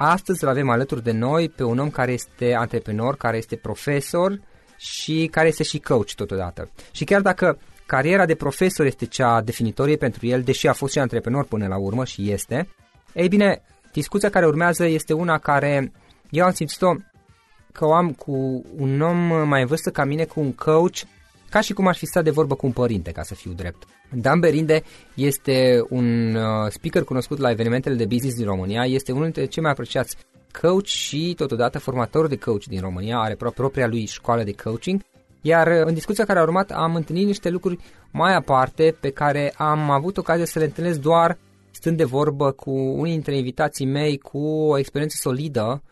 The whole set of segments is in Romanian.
Astăzi îl avem alături de noi pe un om care este antreprenor, care este profesor și care este și coach totodată. Și chiar dacă cariera de profesor este cea definitorie pentru el, deși a fost și antreprenor până la urmă și este, ei bine, discuția care urmează este una care eu am simțit-o că o am cu un om mai în vârstă ca mine, cu un coach ca și cum aș fi stat de vorbă cu un părinte, ca să fiu drept. Dan Berinde este un uh, speaker cunoscut la evenimentele de business din România, este unul dintre cei mai apreciați coach și totodată formator de coach din România, are propria lui școală de coaching, iar uh, în discuția care a urmat am întâlnit niște lucruri mai aparte pe care am avut ocazia să le întâlnesc doar stând de vorbă cu unii dintre invitații mei cu o experiență solidă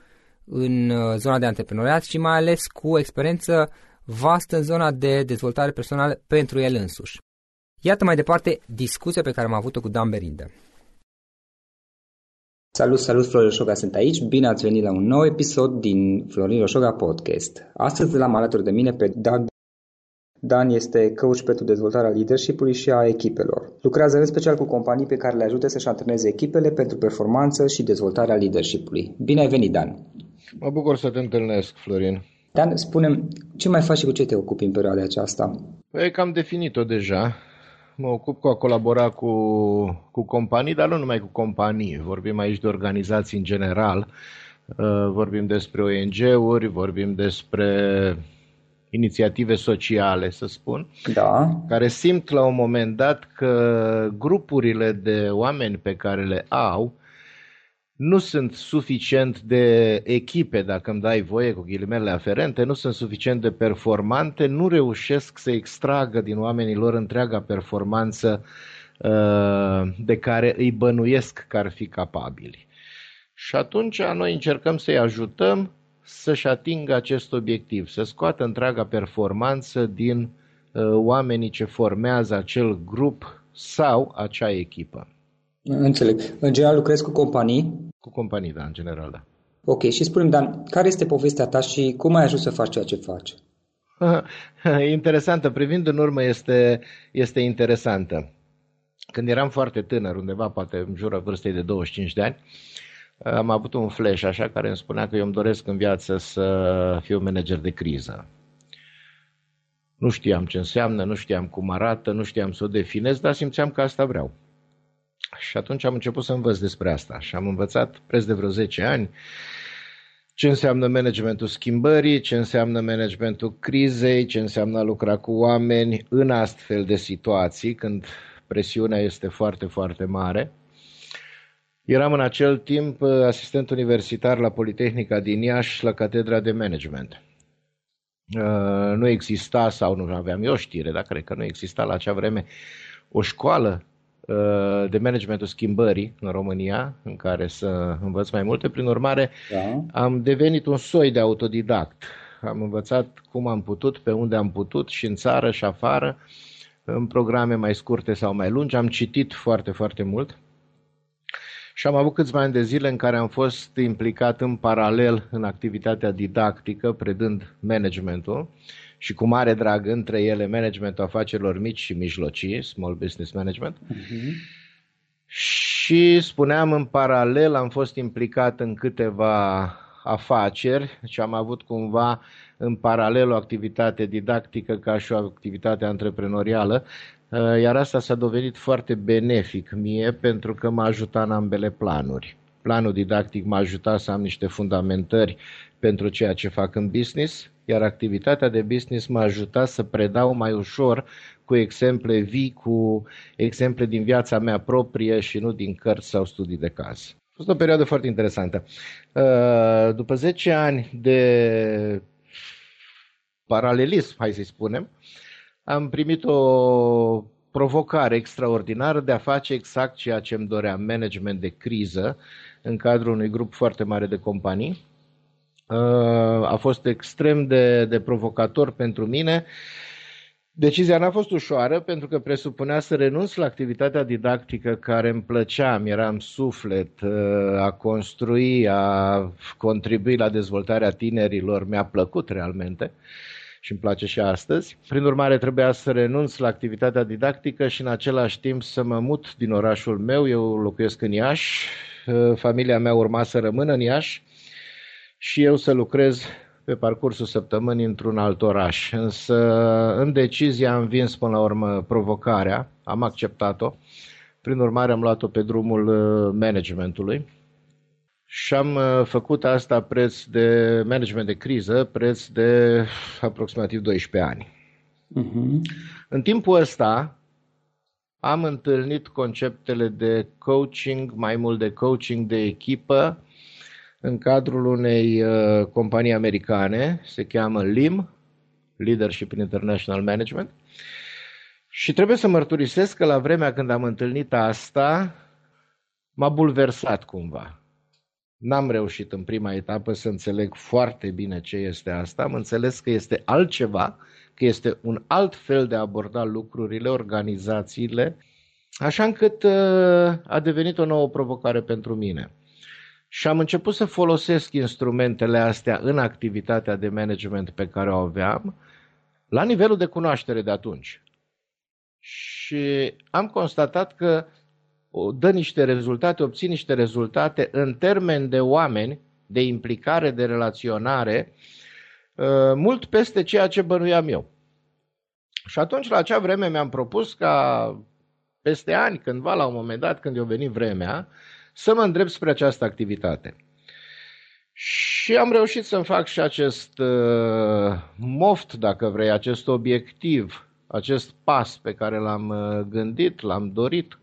în uh, zona de antreprenoriat și mai ales cu o experiență vastă în zona de dezvoltare personală pentru el însuși. Iată mai departe discuția pe care am avut-o cu Dan Berinde. Salut, salut, Florin Roșoga sunt aici. Bine ați venit la un nou episod din Florin Roșoga Podcast. Astăzi l-am alături de mine pe Dan Dan este coach pentru dezvoltarea leadership-ului și a echipelor. Lucrează în special cu companii pe care le ajută să-și antreneze echipele pentru performanță și dezvoltarea leadership-ului. Bine ai venit, Dan! Mă bucur să te întâlnesc, Florin. Dan, spune ce mai faci și cu ce te ocupi în perioada aceasta? Păi cam definit-o deja. Mă ocup cu a colabora cu, cu companii, dar nu numai cu companii. Vorbim aici de organizații în general. Uh, vorbim despre ONG-uri, vorbim despre inițiative sociale, să spun, da. care simt la un moment dat că grupurile de oameni pe care le au nu sunt suficient de echipe, dacă îmi dai voie cu ghilimele aferente, nu sunt suficient de performante, nu reușesc să extragă din oamenii lor întreaga performanță uh, de care îi bănuiesc că ar fi capabili. Și atunci noi încercăm să-i ajutăm să-și atingă acest obiectiv, să scoată întreaga performanță din uh, oamenii ce formează acel grup sau acea echipă. Înțeleg. În general lucrezi cu companii? Cu companii, da, în general, da. Ok, și spune Dan, care este povestea ta și cum ai ajuns să faci ceea ce faci? interesantă, privind în urmă este, este interesantă. Când eram foarte tânăr, undeva poate în jură vârstei de 25 de ani, am avut un flash așa care îmi spunea că eu îmi doresc în viață să fiu manager de criză. Nu știam ce înseamnă, nu știam cum arată, nu știam să o definez, dar simțeam că asta vreau. Și atunci am început să învăț despre asta și am învățat preț de vreo 10 ani ce înseamnă managementul schimbării, ce înseamnă managementul crizei, ce înseamnă a lucra cu oameni în astfel de situații când presiunea este foarte, foarte mare. Eram în acel timp asistent universitar la Politehnica din Iași la Catedra de Management. Uh, nu exista sau nu aveam eu știre, dar cred că nu exista la acea vreme o școală Uh, de managementul schimbării în România, în care să învăț mai multe. Prin urmare, da. am devenit un soi de autodidact. Am învățat cum am putut, pe unde am putut, și în țară și afară, în programe mai scurte sau mai lungi. Am citit foarte, foarte mult. Și am avut câțiva ani de zile în care am fost implicat în paralel în activitatea didactică, predând managementul și cu mare drag între ele managementul afacerilor mici și mijlocii, Small Business Management. Uh-huh. Și spuneam în paralel, am fost implicat în câteva afaceri și am avut cumva în paralel o activitate didactică ca și o activitate antreprenorială, uh, iar asta s-a dovedit foarte benefic mie pentru că m-a ajutat în ambele planuri. Planul didactic m-a ajutat să am niște fundamentări pentru ceea ce fac în business, iar activitatea de business m-a ajutat să predau mai ușor cu exemple vii, cu exemple din viața mea proprie și nu din cărți sau studii de caz. A fost o perioadă foarte interesantă. Uh, după 10 ani de paralelism, hai să spunem, am primit o provocare extraordinară de a face exact ceea ce îmi doream, management de criză în cadrul unui grup foarte mare de companii Uh, a fost extrem de, de provocator pentru mine. Decizia n-a fost ușoară pentru că presupunea să renunț la activitatea didactică care îmi plăcea, mi eram suflet, uh, a construi, a contribui la dezvoltarea tinerilor, mi-a plăcut realmente și îmi place și astăzi. Prin urmare, trebuia să renunț la activitatea didactică și în același timp să mă mut din orașul meu. Eu locuiesc în Iași, uh, familia mea urma să rămână în Iași și eu să lucrez pe parcursul săptămânii într-un alt oraș. Însă în decizie am vins până la urmă provocarea, am acceptat-o. Prin urmare am luat-o pe drumul uh, managementului și am uh, făcut asta preț de management de criză, preț de aproximativ 12 ani. Uh-huh. În timpul ăsta am întâlnit conceptele de coaching, mai mult de coaching de echipă, în cadrul unei uh, companii americane, se cheamă LIM, Leadership in International Management. Și trebuie să mărturisesc că la vremea când am întâlnit asta, m-a bulversat cumva. N-am reușit în prima etapă să înțeleg foarte bine ce este asta. Am înțeles că este altceva, că este un alt fel de a aborda lucrurile, organizațiile, așa încât uh, a devenit o nouă provocare pentru mine. Și am început să folosesc instrumentele astea în activitatea de management pe care o aveam, la nivelul de cunoaștere de atunci. Și am constatat că dă niște rezultate, obțin niște rezultate în termen de oameni, de implicare, de relaționare, uh, mult peste ceea ce bănuiam eu. Și atunci, la acea vreme, mi-am propus ca peste ani, cândva, la un moment dat, când i-a venit vremea, să mă îndrept spre această activitate. Și am reușit să-mi fac și acest uh, moft, dacă vrei, acest obiectiv, acest pas pe care l-am uh, gândit, l-am dorit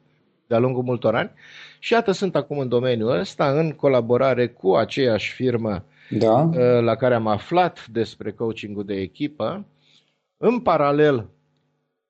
de-a lungul multor ani. Și iată, sunt acum în domeniul ăsta, în colaborare cu aceeași firmă da. Uh, la care am aflat despre coachingul de echipă. În paralel,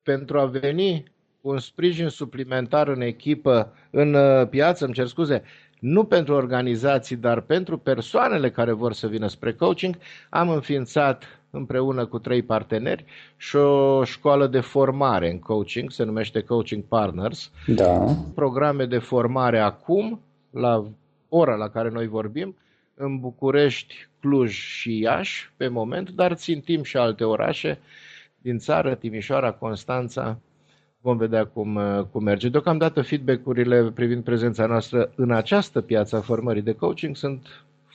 pentru a veni cu un sprijin suplimentar în echipă, în uh, piață, îmi cer scuze, nu pentru organizații, dar pentru persoanele care vor să vină spre coaching, am înființat împreună cu trei parteneri și o școală de formare în coaching, se numește Coaching Partners. Da. Programe de formare acum, la ora la care noi vorbim, în București, Cluj și Iași pe moment, dar țintim și alte orașe din țară, Timișoara, Constanța, vom vedea cum, cum merge. Deocamdată feedback-urile privind prezența noastră în această piață a formării de coaching sunt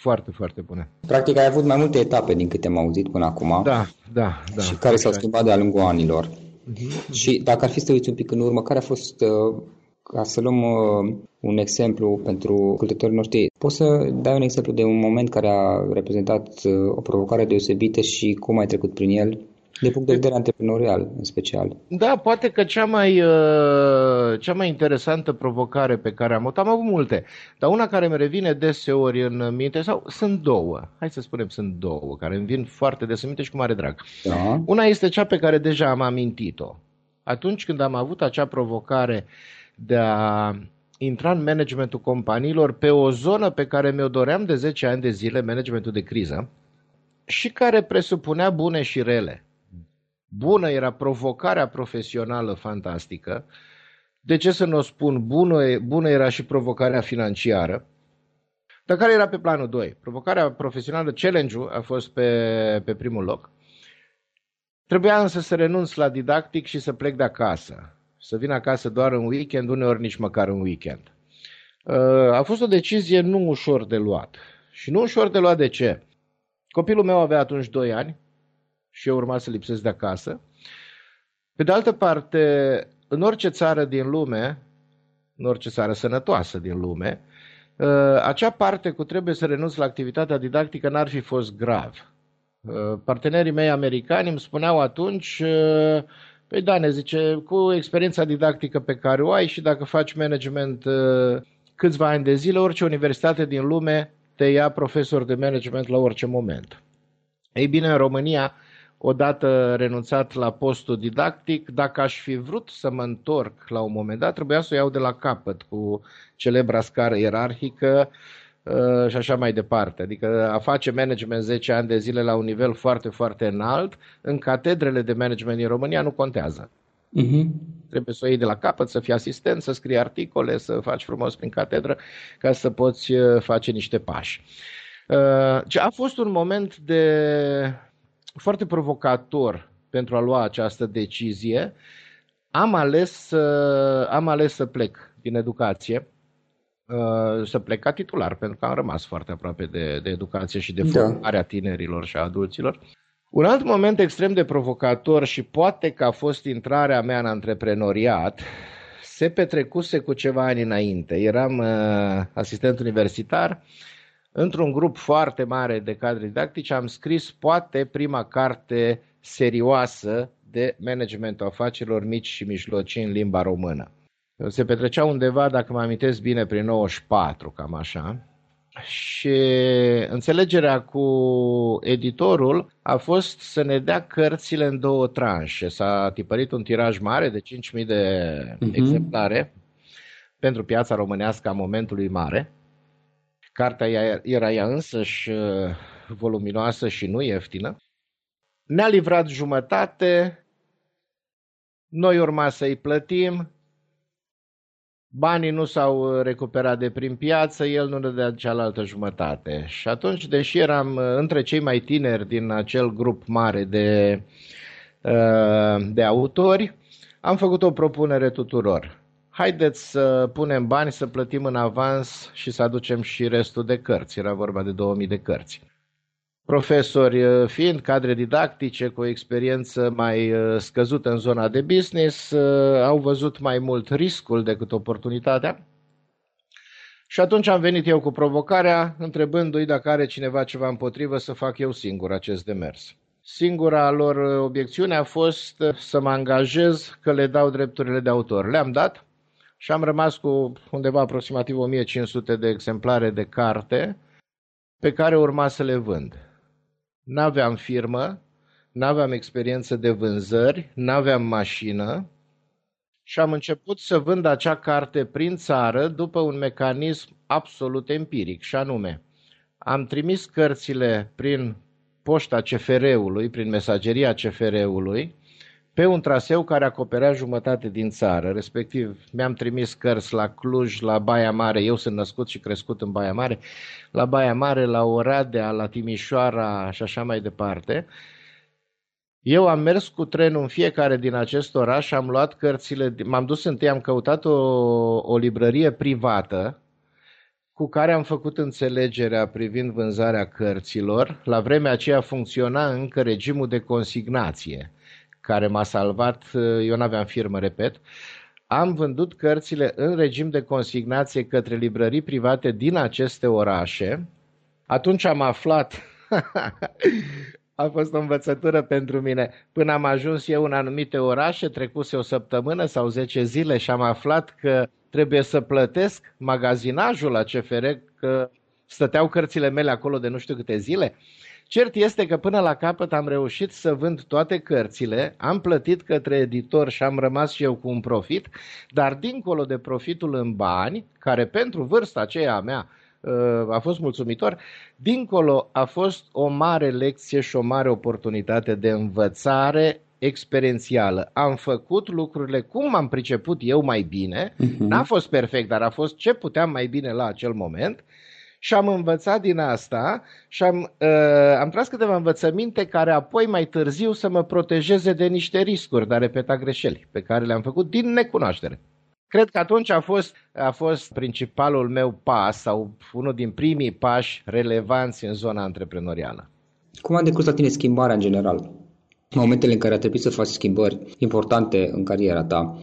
foarte, foarte bune. Practic ai avut mai multe etape din câte am auzit până acum. Da, da, da. Și care s-au schimbat de-a lungul anilor. Uh-huh. Și dacă ar fi să te uiți un pic în urmă, care a fost, uh, ca să luăm uh, un exemplu pentru ascultătorii noștri, poți să dai un exemplu de un moment care a reprezentat uh, o provocare deosebită și cum ai trecut prin el de punct de vedere antreprenorial, în special. Da, poate că cea mai, uh, cea mai interesantă provocare pe care am avut, am avut multe, dar una care îmi revine deseori în minte, sau sunt două, hai să spunem sunt două, care îmi vin foarte des în minte și cu mare drag. Da. Una este cea pe care deja am amintit-o. Atunci când am avut acea provocare de a intra în managementul companiilor pe o zonă pe care mi-o doream de 10 ani de zile, managementul de criză, și care presupunea bune și rele bună era provocarea profesională fantastică. De ce să nu o spun? Bună, bună era și provocarea financiară. Dar care era pe planul 2? Provocarea profesională, challenge-ul a fost pe, pe primul loc. Trebuia însă să renunț la didactic și să plec de acasă. Să vin acasă doar în weekend, uneori nici măcar în weekend. Uh, a fost o decizie nu ușor de luat. Și nu ușor de luat de ce? Copilul meu avea atunci 2 ani, și eu urma să lipsesc de acasă. Pe de altă parte, în orice țară din lume, în orice țară sănătoasă din lume, uh, acea parte cu trebuie să renunț la activitatea didactică n-ar fi fost grav. Uh, partenerii mei americani îmi spuneau atunci, uh, păi da, ne zice, cu experiența didactică pe care o ai și dacă faci management câțiva ani de zile, orice universitate din lume te ia profesor de management la orice moment. Ei bine, în România, odată renunțat la postul didactic, dacă aș fi vrut să mă întorc la un moment dat, trebuia să o iau de la capăt cu celebra scară ierarhică uh, și așa mai departe. Adică a face management 10 ani de zile la un nivel foarte, foarte înalt, în catedrele de management din România nu contează. Uh-huh. Trebuie să o iei de la capăt, să fii asistent, să scrii articole, să faci frumos prin catedră, ca să poți uh, face niște pași. Uh, a fost un moment de foarte provocator pentru a lua această decizie, am ales să, am ales să plec din educație, uh, să plec ca titular, pentru că am rămas foarte aproape de, de educație și de da. formarea tinerilor și a adulților. Un alt moment extrem de provocator și poate că a fost intrarea mea în antreprenoriat, se petrecuse cu ceva ani înainte. Eram uh, asistent universitar într-un grup foarte mare de cadre didactice am scris poate prima carte serioasă de managementul afacerilor mici și mijlocii în limba română. Se petrecea undeva, dacă mă amintesc bine, prin 94, cam așa. Și înțelegerea cu editorul a fost să ne dea cărțile în două tranșe. S-a tipărit un tiraj mare de 5.000 de uh-huh. exemplare pentru piața românească a momentului mare Cartea era ea însăși uh, voluminoasă și nu ieftină. Ne-a livrat jumătate, noi urma să-i plătim, banii nu s-au recuperat de prin piață, el nu ne dea cealaltă jumătate. Și atunci, deși eram uh, între cei mai tineri din acel grup mare de, uh, de autori, am făcut o propunere tuturor haideți să punem bani, să plătim în avans și să aducem și restul de cărți. Era vorba de 2000 de cărți. Profesori uh, fiind cadre didactice cu o experiență mai uh, scăzută în zona de business, uh, au văzut mai mult riscul decât oportunitatea Și atunci am venit eu cu provocarea, întrebându-i dacă are cineva ceva împotrivă să fac eu singur acest demers. Singura lor obiecțiune a fost să mă angajez că le dau drepturile de autor. Le-am dat și am rămas cu undeva aproximativ 1500 de exemplare de carte pe care urma să le vând. N-aveam firmă, n-aveam experiență de vânzări, n-aveam mașină și am început să vând acea carte prin țară după un mecanism absolut empiric și anume am trimis cărțile prin poșta CFR-ului, prin mesageria CFR-ului, pe un traseu care acoperea jumătate din țară, respectiv mi-am trimis cărți la Cluj, la Baia Mare, eu sunt născut și crescut în Baia Mare, la Baia Mare, la Oradea, la Timișoara și așa mai departe. Eu am mers cu trenul în fiecare din acest oraș, am luat cărțile, m-am dus întâi, am căutat o, o librărie privată cu care am făcut înțelegerea privind vânzarea cărților. La vremea aceea funcționa încă regimul de consignație care m-a salvat, eu nu aveam firmă, repet, am vândut cărțile în regim de consignație către librării private din aceste orașe. Atunci am aflat, a fost o învățătură pentru mine, până am ajuns eu în anumite orașe, trecuse o săptămână sau 10 zile și am aflat că trebuie să plătesc magazinajul la CFR, că stăteau cărțile mele acolo de nu știu câte zile. Cert este că până la capăt am reușit să vând toate cărțile, am plătit către editor și am rămas și eu cu un profit, dar dincolo de profitul în bani, care pentru vârsta aceea a mea uh, a fost mulțumitor, dincolo a fost o mare lecție și o mare oportunitate de învățare experiențială. Am făcut lucrurile cum am priceput eu mai bine, uh-huh. n-a fost perfect, dar a fost ce puteam mai bine la acel moment și am învățat din asta și am, uh, am tras câteva învățăminte care apoi mai târziu să mă protejeze de niște riscuri, dar repeta greșeli pe care le-am făcut din necunoaștere. Cred că atunci a fost, a fost principalul meu pas sau unul din primii pași relevanți în zona antreprenorială. Cum a decurs la tine schimbarea în general? Momentele în care a trebuit să faci schimbări importante în cariera ta,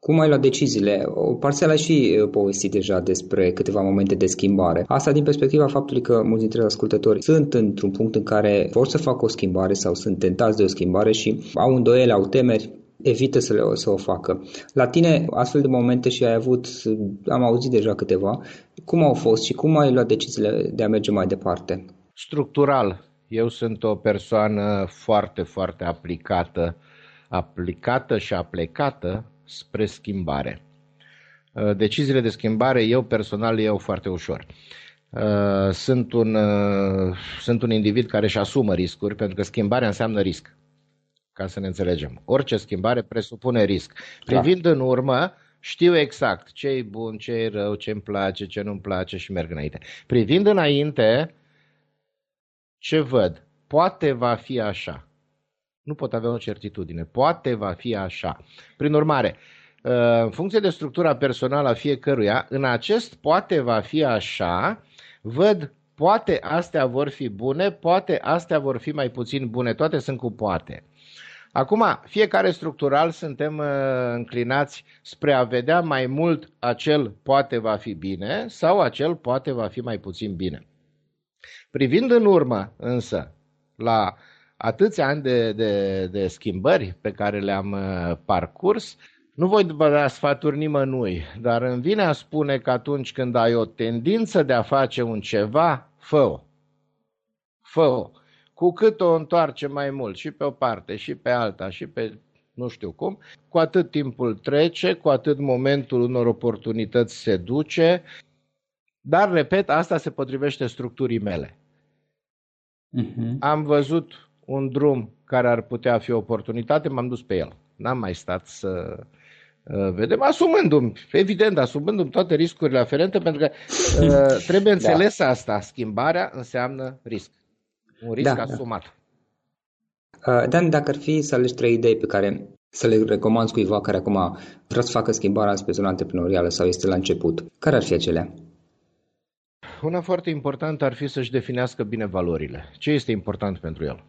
cum ai luat deciziile? Parțial ai și uh, povestit deja despre câteva momente de schimbare. Asta din perspectiva faptului că mulți dintre ascultători sunt într-un punct în care vor să facă o schimbare sau sunt tentați de o schimbare și au îndoiele, au temeri, evită să, le, să o facă. La tine, astfel de momente și ai avut, am auzit deja câteva, cum au fost și cum ai luat deciziile de a merge mai departe? Structural. Eu sunt o persoană foarte, foarte aplicată, aplicată și aplecată spre schimbare. Uh, deciziile de schimbare eu personal le iau foarte ușor. Uh, sunt un, uh, sunt un individ care își asumă riscuri, pentru că schimbarea înseamnă risc, ca să ne înțelegem. Orice schimbare presupune risc. Privind da. în urmă, știu exact ce e bun, ce e rău, ce îmi place, ce nu-mi place și merg înainte. Privind înainte, ce văd? Poate va fi așa. Nu pot avea o certitudine. Poate va fi așa. Prin urmare, uh, în funcție de structura personală a fiecăruia, în acest poate va fi așa, văd poate astea vor fi bune, poate astea vor fi mai puțin bune, toate sunt cu poate. Acum, fiecare structural suntem uh, înclinați spre a vedea mai mult acel poate va fi bine sau acel poate va fi mai puțin bine. Privind în urmă, însă, la atâția ani de, de, de schimbări pe care le-am uh, parcurs, nu voi da sfaturi nimănui, dar îmi vine a spune că atunci când ai o tendință de a face un ceva, fă-o. Fă-o. Cu cât o întoarce mai mult și pe o parte și pe alta și pe nu știu cum, cu atât timpul trece, cu atât momentul unor oportunități se duce, dar, repet, asta se potrivește structurii mele. Uh-huh. Am văzut un drum care ar putea fi o oportunitate, m-am dus pe el. N-am mai stat să uh, vedem, asumându-mi, evident, asumându-mi toate riscurile aferente, pentru că uh, trebuie da. înțeles da. asta. Schimbarea înseamnă risc. Un risc da, asumat. Da. Uh, Dan, dacă ar fi să alegi trei idei pe care să le recomanzi cuiva care acum vrea să facă schimbarea pe zona antreprenorială sau este la început, care ar fi acelea? Una foarte importantă ar fi să-și definească bine valorile. Ce este important pentru el?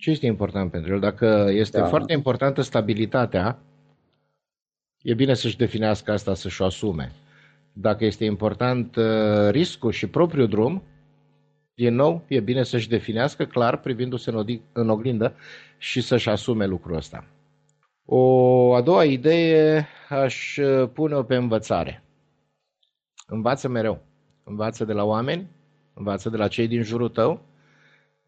Ce este important pentru el? Dacă este da. foarte importantă stabilitatea, e bine să-și definească asta, să-și o asume. Dacă este important uh, riscul și propriul drum, din nou, e bine să-și definească clar, privindu-se în oglindă și să-și asume lucrul ăsta. O a doua idee aș uh, pune-o pe învățare. Învață mereu. Învață de la oameni, învață de la cei din jurul tău,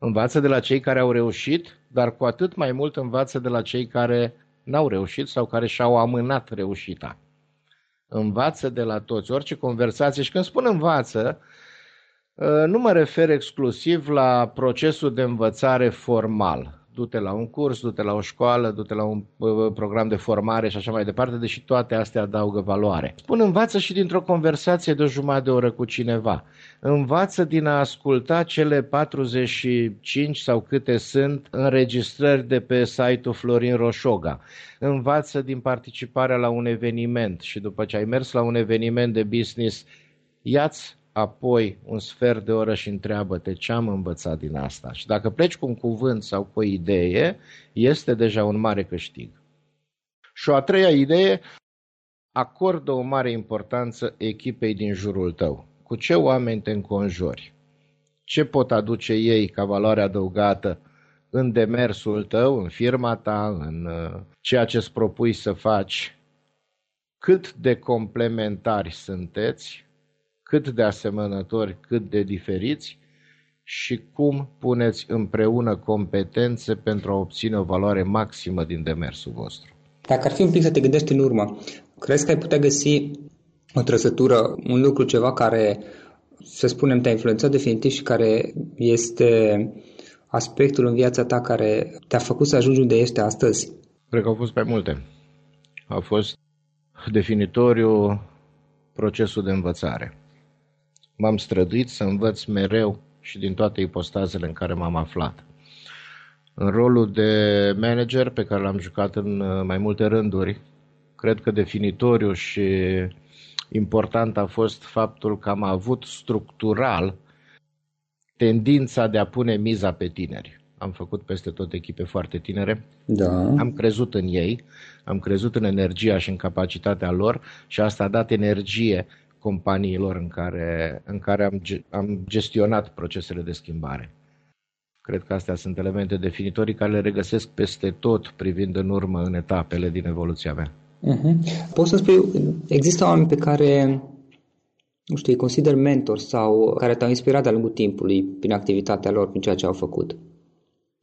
învață de la cei care au reușit, dar cu atât mai mult învață de la cei care n-au reușit sau care și-au amânat reușita. Învață de la toți, orice conversație. Și când spun învață, ă, nu mă refer exclusiv la procesul de învățare formal, du-te la un curs, du-te la o școală, du-te la un program de formare și așa mai departe, deși toate astea adaugă valoare. Spun, învață și dintr-o conversație de o jumătate de oră cu cineva. Învață din a asculta cele 45 sau câte sunt înregistrări de pe site-ul Florin Roșoga. Învață din participarea la un eveniment și după ce ai mers la un eveniment de business, ia-ți apoi un sfert de oră și întreabă-te ce am învățat din asta. Și dacă pleci cu un cuvânt sau cu o idee, este deja un mare câștig. Și o a treia idee, acordă o mare importanță echipei din jurul tău. Cu ce oameni te înconjori? Ce pot aduce ei ca valoare adăugată în demersul tău, în firma ta, în uh, ceea ce îți propui să faci? Cât de complementari sunteți cât de asemănători, cât de diferiți și cum puneți împreună competențe pentru a obține o valoare maximă din demersul vostru. Dacă ar fi un pic să te gândești în urmă, crezi că ai putea găsi o trăsătură, un lucru, ceva care, să spunem, te-a influențat definitiv și care este aspectul în viața ta care te-a făcut să ajungi unde ești astăzi? Cred că au fost mai multe. A fost definitoriu procesul de învățare. M-am străduit să învăț mereu și din toate ipostazele în care m-am aflat. În rolul de manager pe care l-am jucat în uh, mai multe rânduri, cred că definitoriu și important a fost faptul că am avut structural tendința de a pune miza pe tineri. Am făcut peste tot echipe foarte tinere. Da. Am crezut în ei, am crezut în energia și în capacitatea lor și asta a dat energie companiilor în care, în care am, am gestionat procesele de schimbare. Cred că astea sunt elemente definitorii care le regăsesc peste tot privind în urmă în etapele din evoluția mea. Uh-huh. Poți să spui, există oameni pe care, nu știu, îi consider mentor sau care te-au inspirat de-a lungul timpului prin activitatea lor, prin ceea ce au făcut?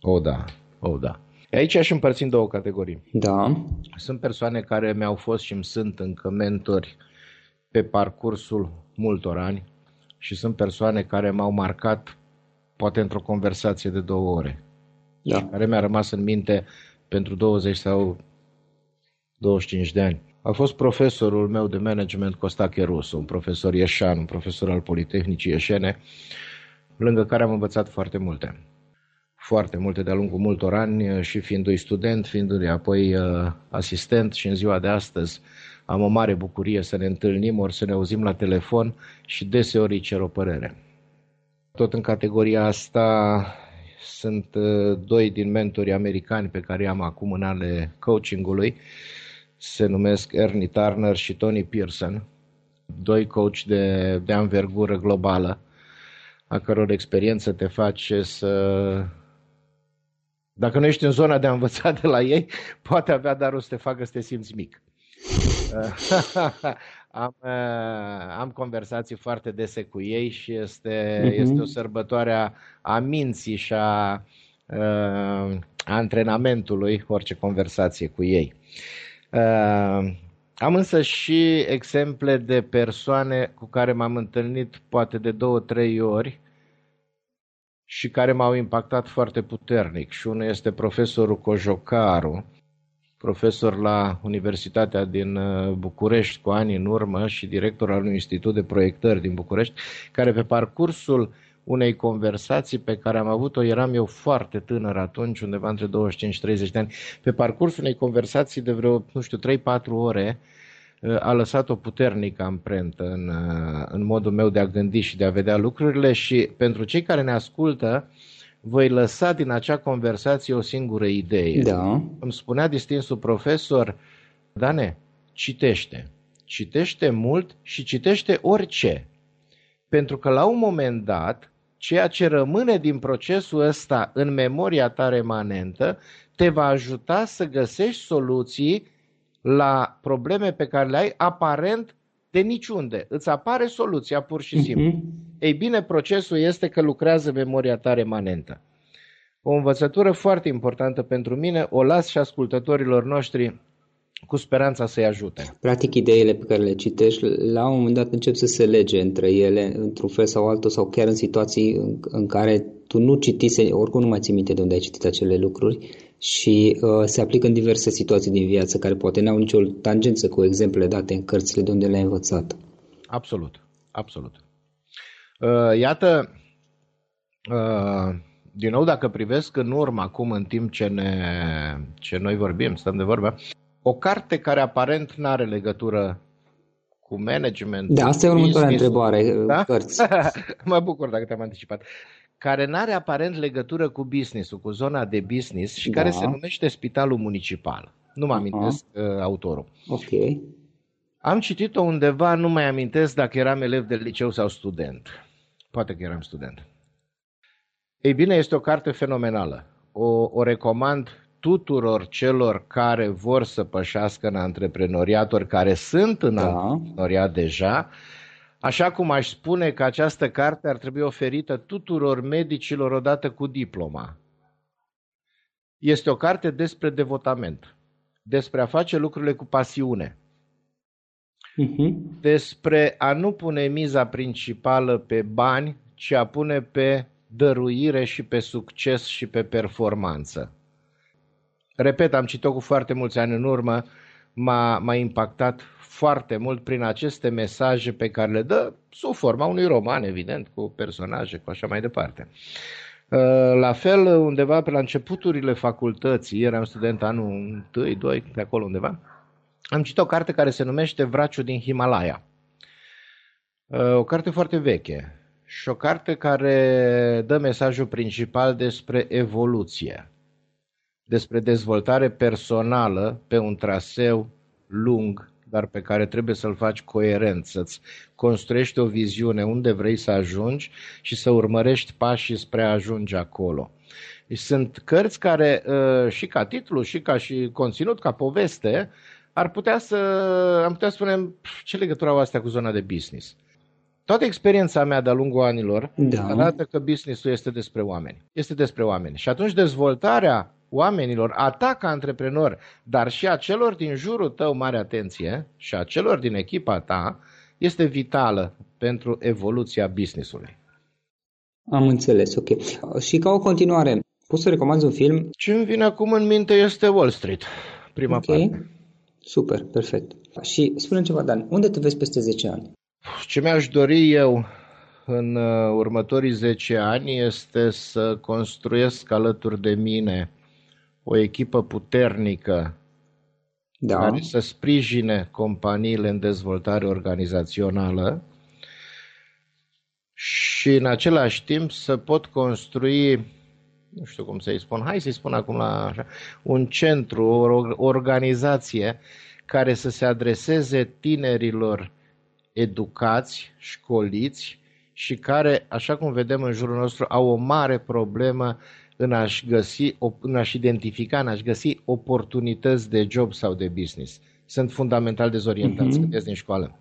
O, da, o, da. Aici aș împărți în două categorii. Da. Sunt persoane care mi-au fost și îmi sunt încă mentori pe parcursul multor ani și sunt persoane care m-au marcat poate într-o conversație de două ore. Da. Care mi-a rămas în minte pentru 20 sau 25 de ani. A fost profesorul meu de management Costache Rusu, un profesor ieșan, un profesor al Politehnicii Ieșene, lângă care am învățat foarte multe. Foarte multe de-a lungul multor ani și fiindu-i student, fiindu-i apoi uh, asistent și în ziua de astăzi am o mare bucurie să ne întâlnim, ori să ne auzim la telefon și deseori îi cer o părere. Tot în categoria asta sunt uh, doi din mentorii americani pe care i-am acum în ale coachingului. Se numesc Ernie Turner și Tony Pearson, doi coach de, de anvergură globală, a căror experiență te face să dacă nu ești în zona de a învăța de la ei, poate avea darul să te facă să te simți mic. am, uh, am conversații foarte dese cu ei și este, uh-huh. este o sărbătoare a, a minții și a, a uh, antrenamentului, orice conversație cu ei. Uh, am însă și exemple de persoane cu care m-am întâlnit poate de două, trei ori și care m-au impactat foarte puternic. Și unul este profesorul Cojocaru, profesor la Universitatea din uh, București cu ani în urmă și director al unui institut de proiectări din București, care pe parcursul unei conversații pe care am avut-o, eram eu foarte tânăr atunci, undeva între 25-30 de ani, pe parcursul unei conversații de vreo, nu știu, 3-4 ore, uh, a lăsat o puternică amprentă în, uh, în modul meu de a gândi și de a vedea lucrurile și pentru cei care ne ascultă, voi lăsa din acea conversație o singură idee. Da. Îmi spunea distinsul profesor, Dane, citește. citește mult și citește orice. Pentru că la un moment dat, ceea ce rămâne din procesul ăsta în memoria ta remanentă te va ajuta să găsești soluții la probleme pe care le ai aparent de niciunde. Îți apare soluția pur și simplu. Uh-huh. Ei bine, procesul este că lucrează memoria ta remanentă. O învățătură foarte importantă pentru mine, o las și ascultătorilor noștri cu speranța să-i ajute. Practic, ideile pe care le citești, la un moment dat încep să se lege între ele, într-un fel sau altul, sau chiar în situații în, în care tu nu citise, oricum nu mai ții minte de unde ai citit acele lucruri și uh, se aplică în diverse situații din viață care poate n-au nicio tangență cu exemple date în cărțile de unde le-ai învățat. Absolut, absolut. Uh, iată, uh, din nou, dacă privesc în urmă acum, în timp ce, ne, ce noi vorbim, stăm de vorbă, o carte care aparent nu are legătură cu management. Da, asta e următoarea întrebare. Da? Cărți. mă bucur dacă te-am anticipat. Care nu are aparent legătură cu business-ul, cu zona de business și da. care se numește Spitalul Municipal. Nu mă amintesc uh, autorul. Ok. Am citit-o undeva, nu mai amintesc dacă eram elev de liceu sau student. Poate că eram student. Ei bine, este o carte fenomenală. O, o recomand tuturor celor care vor să pășească în antreprenoriat, care sunt în da. antreprenoriat deja, așa cum aș spune că această carte ar trebui oferită tuturor medicilor odată cu diploma. Este o carte despre devotament, despre a face lucrurile cu pasiune, uh-huh. despre a nu pune miza principală pe bani, ci a pune pe dăruire și pe succes și pe performanță. Repet, am citit-o cu foarte mulți ani în urmă, m-a, m-a impactat foarte mult prin aceste mesaje pe care le dă sub forma unui roman, evident, cu personaje, cu așa mai departe. Uh, la fel, undeva pe la începuturile facultății, eram student anul 1, 2, pe acolo undeva, am citit o carte care se numește Vraciul din Himalaya. Uh, o carte foarte veche, și o carte care dă mesajul principal despre evoluție, despre dezvoltare personală pe un traseu lung, dar pe care trebuie să-l faci coerent, să-ți construiești o viziune unde vrei să ajungi și să urmărești pașii spre a ajunge acolo. Sunt cărți care, uh, și ca titlu, și ca și conținut, ca poveste, ar putea să, am putea spune, ce legătură au astea cu zona de business? Toată experiența mea de-a lungul anilor da. arată că businessul este despre oameni. Este despre oameni. Și atunci dezvoltarea oamenilor, a ta ca antreprenor, dar și a celor din jurul tău, mare atenție, și a celor din echipa ta, este vitală pentru evoluția businessului. Am înțeles, ok. Și ca o continuare, poți să recomanzi un film? Ce îmi vine acum în minte este Wall Street, prima okay. parte. Super, perfect. Și spune ceva, Dan, unde te vezi peste 10 ani? Ce mi-aș dori eu în uh, următorii 10 ani este să construiesc alături de mine o echipă puternică da. care să sprijine companiile în dezvoltare organizațională și în același timp să pot construi, nu știu cum să-i spun, hai să-i spun acum la așa, un centru, o organizație care să se adreseze tinerilor educați, școliți și care, așa cum vedem în jurul nostru, au o mare problemă în a-și găsi, în a-și identifica, în a-și găsi oportunități de job sau de business. Sunt fundamental dezorientați uh-huh. când ies din școală.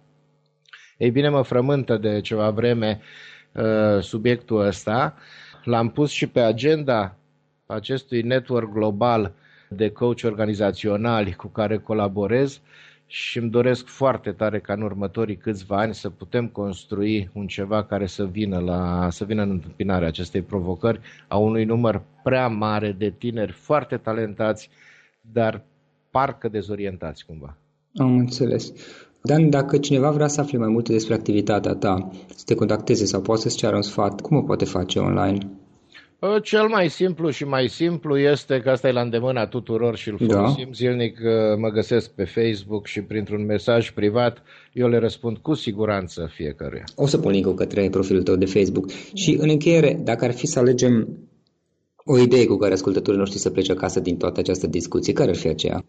Ei bine, mă frământă de ceva vreme uh, subiectul ăsta. L-am pus și pe agenda acestui network global de coach organizaționali cu care colaborez și îmi doresc foarte tare ca în următorii câțiva ani să putem construi un ceva care să vină, la, să vină în întâmpinarea acestei provocări a unui număr prea mare de tineri foarte talentați, dar parcă dezorientați cumva. Am înțeles. Dan, dacă cineva vrea să afle mai multe despre activitatea ta, să te contacteze sau poate să-ți ceară un sfat, cum o poate face online? Ă, cel mai simplu și mai simplu este că asta e la îndemâna tuturor și îl da. folosim da. zilnic. Ă, mă găsesc pe Facebook și printr-un mesaj privat eu le răspund cu siguranță fiecăruia. O să pun link către profilul tău de Facebook. Și în încheiere, dacă ar fi să alegem o idee cu care ascultătorii noștri să plece acasă din toată această discuție, care ar fi aceea?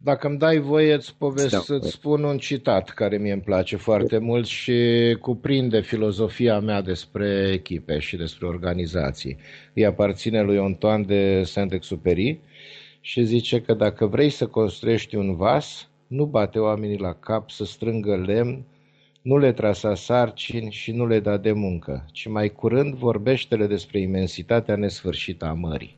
Dacă îmi dai voie, îți, povest, îți spun un citat care mie îmi place foarte mult și cuprinde filozofia mea despre echipe și despre organizații. Îi aparține lui Antoine de Saint-Exupéry și zice că dacă vrei să construiești un vas, nu bate oamenii la cap să strângă lemn, nu le trasa sarcini și nu le da de muncă, ci mai curând vorbește-le despre imensitatea nesfârșită a mării.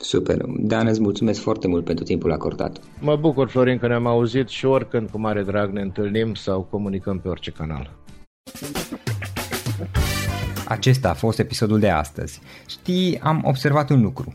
Super. Dan, îți mulțumesc foarte mult pentru timpul acordat. Mă bucur, Florin, că ne-am auzit și oricând cu mare drag ne întâlnim sau comunicăm pe orice canal. Acesta a fost episodul de astăzi. Știi, am observat un lucru.